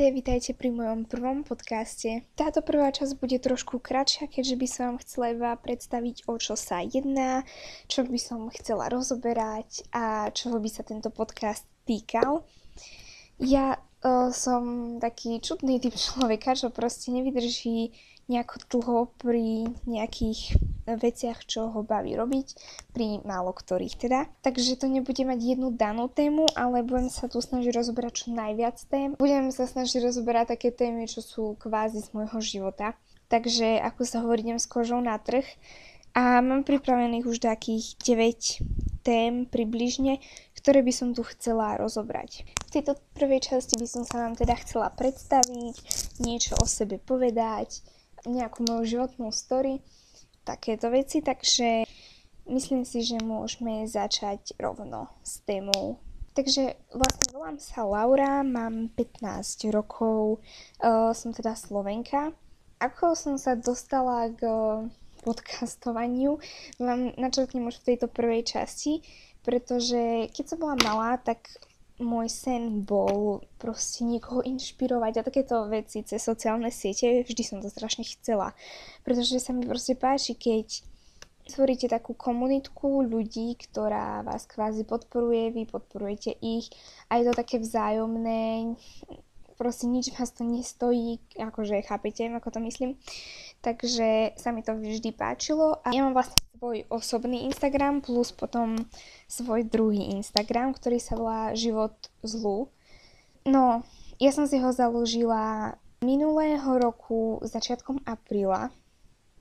Ahojte, vítajte pri mojom prvom podcaste. Táto prvá časť bude trošku kratšia, keďže by som vám chcela iba predstaviť, o čo sa jedná, čo by som chcela rozoberať a čoho by sa tento podcast týkal. Ja uh, som taký čudný typ človeka, čo proste nevydrží nejako dlho pri nejakých veciach, čo ho baví robiť, pri málo ktorých teda. Takže to nebude mať jednu danú tému, ale budem sa tu snažiť rozoberať čo najviac tém. Budem sa snažiť rozoberať také témy, čo sú kvázi z môjho života. Takže ako sa hovorí, idem s kožou na trh. A mám pripravených už takých 9 tém približne, ktoré by som tu chcela rozobrať. V tejto prvej časti by som sa vám teda chcela predstaviť, niečo o sebe povedať, nejakú moju životnú story takéto veci, takže myslím si, že môžeme začať rovno s témou. Takže vlastne volám sa Laura, mám 15 rokov, uh, som teda Slovenka. Ako som sa dostala k podcastovaniu, vám načrtnem už v tejto prvej časti, pretože keď som bola malá, tak môj sen bol proste niekoho inšpirovať a takéto veci cez sociálne siete, vždy som to strašne chcela. Pretože sa mi proste páči, keď tvoríte takú komunitku ľudí, ktorá vás kvázi podporuje, vy podporujete ich a je to také vzájomné, proste nič vás to nestojí, akože chápete, ako to myslím. Takže sa mi to vždy páčilo a ja mám vlastne svoj osobný Instagram plus potom svoj druhý Instagram, ktorý sa volá Život zlu. No, ja som si ho založila minulého roku začiatkom apríla.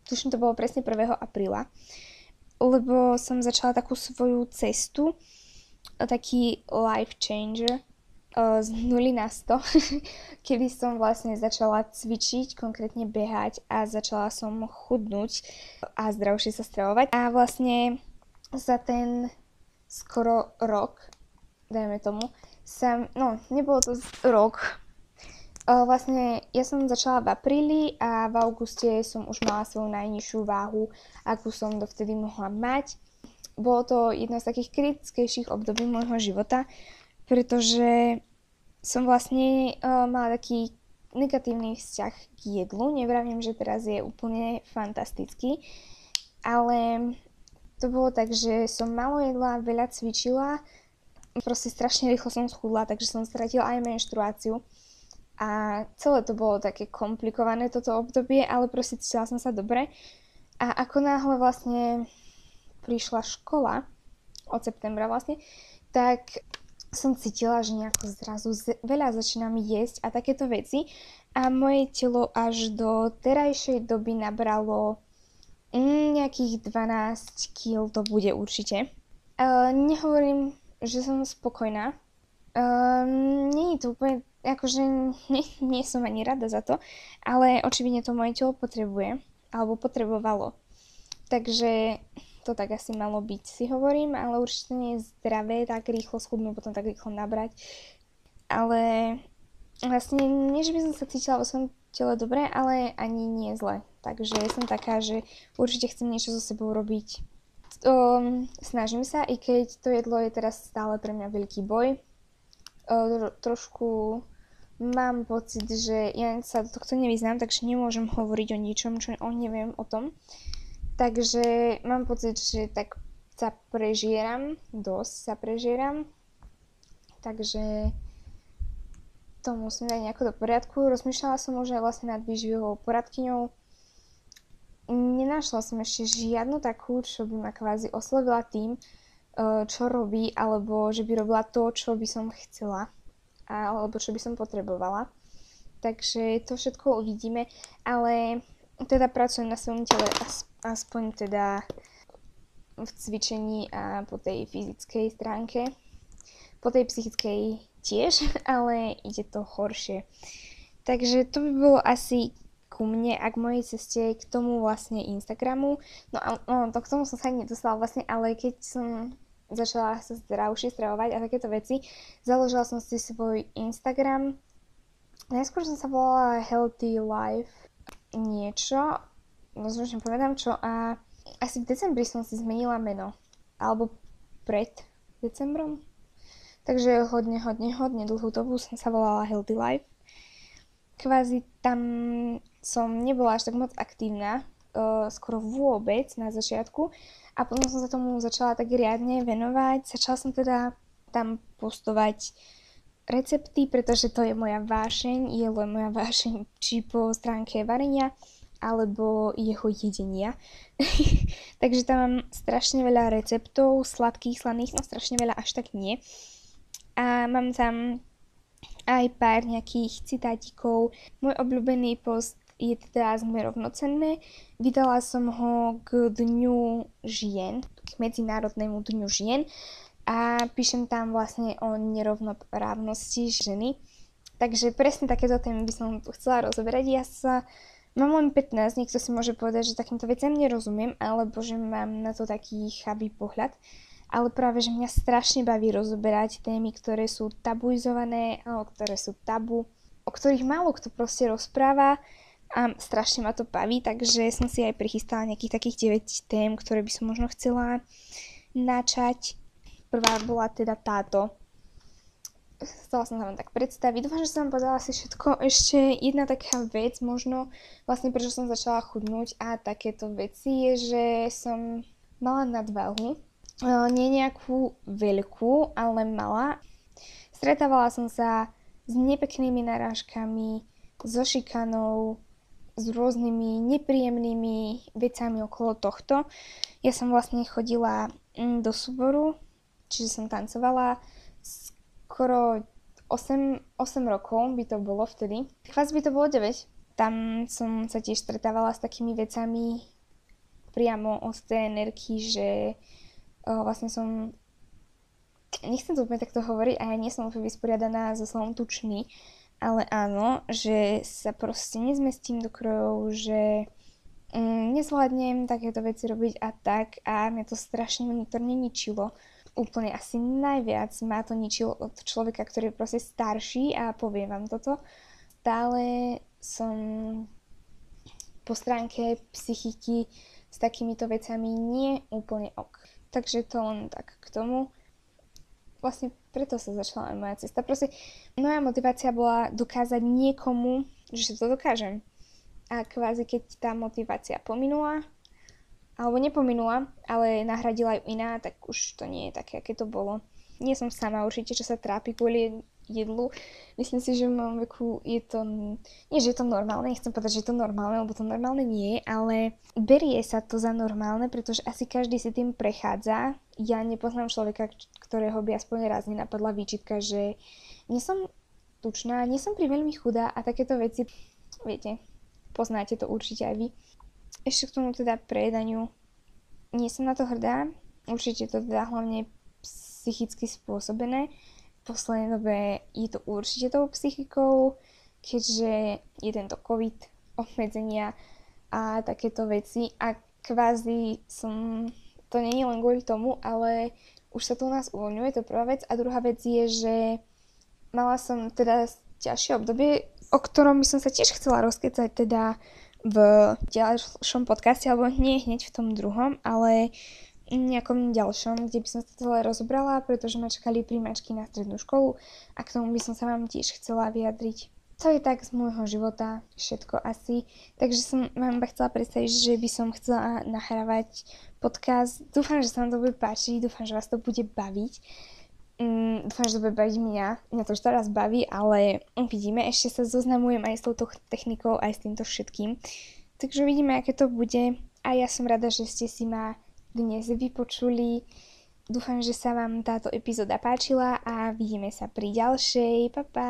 Tuším, to bolo presne 1. apríla. Lebo som začala takú svoju cestu, taký life changer, z 0 na 100, kedy som vlastne začala cvičiť, konkrétne behať a začala som chudnúť a zdravšie sa stravovať. A vlastne za ten skoro rok, dajme tomu, som, no, nebolo to rok, Vlastne ja som začala v apríli a v auguste som už mala svoju najnižšiu váhu, akú som dovtedy mohla mať. Bolo to jedno z takých kritickejších období môjho života, pretože som vlastne uh, mala taký negatívny vzťah k jedlu. Nevravím, že teraz je úplne fantastický, ale to bolo tak, že som malo jedla, veľa cvičila, proste strašne rýchlo som schudla, takže som stratila aj menštruáciu. A celé to bolo také komplikované toto obdobie, ale proste cítila som sa dobre. A ako náhle vlastne prišla škola, od septembra vlastne, tak som cítila, že nejako zrazu veľa začínam jesť a takéto veci a moje telo až do terajšej doby nabralo mm, nejakých 12 kg to bude určite. Uh, nehovorím, že som spokojná. Uh, nie je to úplne, akože nie, nie som ani rada za to, ale očividne to moje telo potrebuje, alebo potrebovalo. Takže to tak asi malo byť, si hovorím, ale určite nie je zdravé tak rýchlo schudnúť, potom tak rýchlo nabrať. Ale vlastne nie, že by som sa cítila vo svojom tele dobre, ale ani nie zle. Takže som taká, že určite chcem niečo so sebou robiť. Um, snažím sa, i keď to jedlo je teraz stále pre mňa veľký boj. Uh, trošku mám pocit, že ja sa do tohto nevyznám, takže nemôžem hovoriť o ničom, čo o neviem o tom. Takže mám pocit, že tak sa prežieram, dosť sa prežieram. Takže to musím dať nejako do poriadku. Rozmýšľala som už aj vlastne nad výživovou poradkyňou. Nenašla som ešte žiadnu takú, čo by ma kvázi oslovila tým, e, čo robí, alebo že by robila to, čo by som chcela, alebo čo by som potrebovala. Takže to všetko uvidíme, ale teda pracujem na svojom tele aspoň teda v cvičení a po tej fyzickej stránke. Po tej psychickej tiež, ale ide to horšie. Takže to by bolo asi ku mne a k mojej ceste k tomu vlastne Instagramu. No a no, to k tomu som sa nedostala vlastne, ale keď som začala sa zdravšie stravovať a takéto veci, založila som si svoj Instagram. Najskôr som sa volala Healthy Life niečo, rozumiem, povedám čo a asi v decembri som si zmenila meno. Alebo pred decembrom. Takže hodne, hodne, hodne dlhú dobu som sa volala Healthy Life. kvázi tam som nebola až tak moc aktívna, uh, skoro vôbec na začiatku a potom som sa tomu začala tak riadne venovať. Začala som teda tam postovať recepty, pretože to je moja vášeň, je len moja vášeň či po stránke varenia, alebo jeho jedenia. Takže tam mám strašne veľa receptov, sladkých, slaných, no strašne veľa až tak nie. A mám tam aj pár nejakých citátikov. Môj obľúbený post je teda sme rovnocenné. Vydala som ho k Dňu žien, k Medzinárodnému Dňu žien a píšem tam vlastne o nerovnoprávnosti ženy. Takže presne takéto témy by som tu chcela rozoberať. Ja sa Mám len 15, niekto si môže povedať, že takýmto veciam nerozumiem, alebo že mám na to taký chabý pohľad. Ale práve, že mňa strašne baví rozoberať témy, ktoré sú tabuizované, alebo ktoré sú tabu, o ktorých málo kto proste rozpráva a strašne ma to baví, takže som si aj prichystala nejakých takých 9 tém, ktoré by som možno chcela načať. Prvá bola teda táto, chcela som sa vám tak predstaviť. Dúfam, že som vám povedala asi všetko. Ešte jedna taká vec, možno vlastne prečo som začala chudnúť a takéto veci je, že som mala nadváhu. Nie nejakú veľkú, ale mala. Stretávala som sa s nepeknými narážkami, so šikanou, s rôznymi nepríjemnými vecami okolo tohto. Ja som vlastne chodila mm, do súboru, čiže som tancovala skoro 8, 8 rokov by to bolo vtedy. Kvázi by to bolo 9. Tam som sa tiež stretávala s takými vecami priamo od trénerky, že o, vlastne som nechcem to úplne takto hovoriť a ja nie som úplne vysporiadaná so slovom tučný, ale áno, že sa proste nezmestím do krojov, že mm, nezvládnem takéto veci robiť a tak a mňa to strašne vnútorne ničilo úplne asi najviac ma to ničilo od človeka, ktorý je proste starší a poviem vám toto. Stále som po stránke psychiky s takýmito vecami nie úplne ok. Takže to len tak k tomu. Vlastne preto sa začala aj moja cesta. Proste moja motivácia bola dokázať niekomu, že to dokážem. A kvázi keď tá motivácia pominula, alebo nepominula, ale nahradila ju iná, tak už to nie je také, aké to bolo. Nie som sama určite, čo sa trápi kvôli jedlu. Myslím si, že v mojom veku je to, nie že je to normálne, nechcem povedať, že je to normálne, lebo to normálne nie je, ale berie sa to za normálne, pretože asi každý si tým prechádza. Ja nepoznám človeka, ktorého by aspoň raz nenapadla výčitka, že nie som tučná, nie som priveľmi chudá a takéto veci, viete, poznáte to určite aj vy. Ešte k tomu teda prejedaniu. Nie som na to hrdá. Určite to teda hlavne psychicky spôsobené. V poslednej dobe je to určite tou psychikou, keďže je tento COVID, obmedzenia a takéto veci. A kvázi som, to nie je len kvôli tomu, ale už sa to u nás uvoľňuje, to prvá vec. A druhá vec je, že mala som teda ťažšie obdobie, o ktorom by som sa tiež chcela rozkecať, teda v ďalšom podcaste, alebo nie hneď v tom druhom, ale nejakom ďalšom, kde by som sa celé rozobrala, pretože ma čakali príjmačky na strednú školu a k tomu by som sa vám tiež chcela vyjadriť. To je tak z môjho života všetko asi. Takže som vám iba chcela predstaviť, že by som chcela nahrávať podcast. Dúfam, že sa vám to bude páčiť, dúfam, že vás to bude baviť. Mm, dúfam, že to bude baviť mňa. Mňa to už teraz baví, ale uvidíme. Ešte sa zoznamujem aj s touto technikou, aj s týmto všetkým. Takže uvidíme, aké to bude. A ja som rada, že ste si ma dnes vypočuli. Dúfam, že sa vám táto epizóda páčila a vidíme sa pri ďalšej. Pa, pa.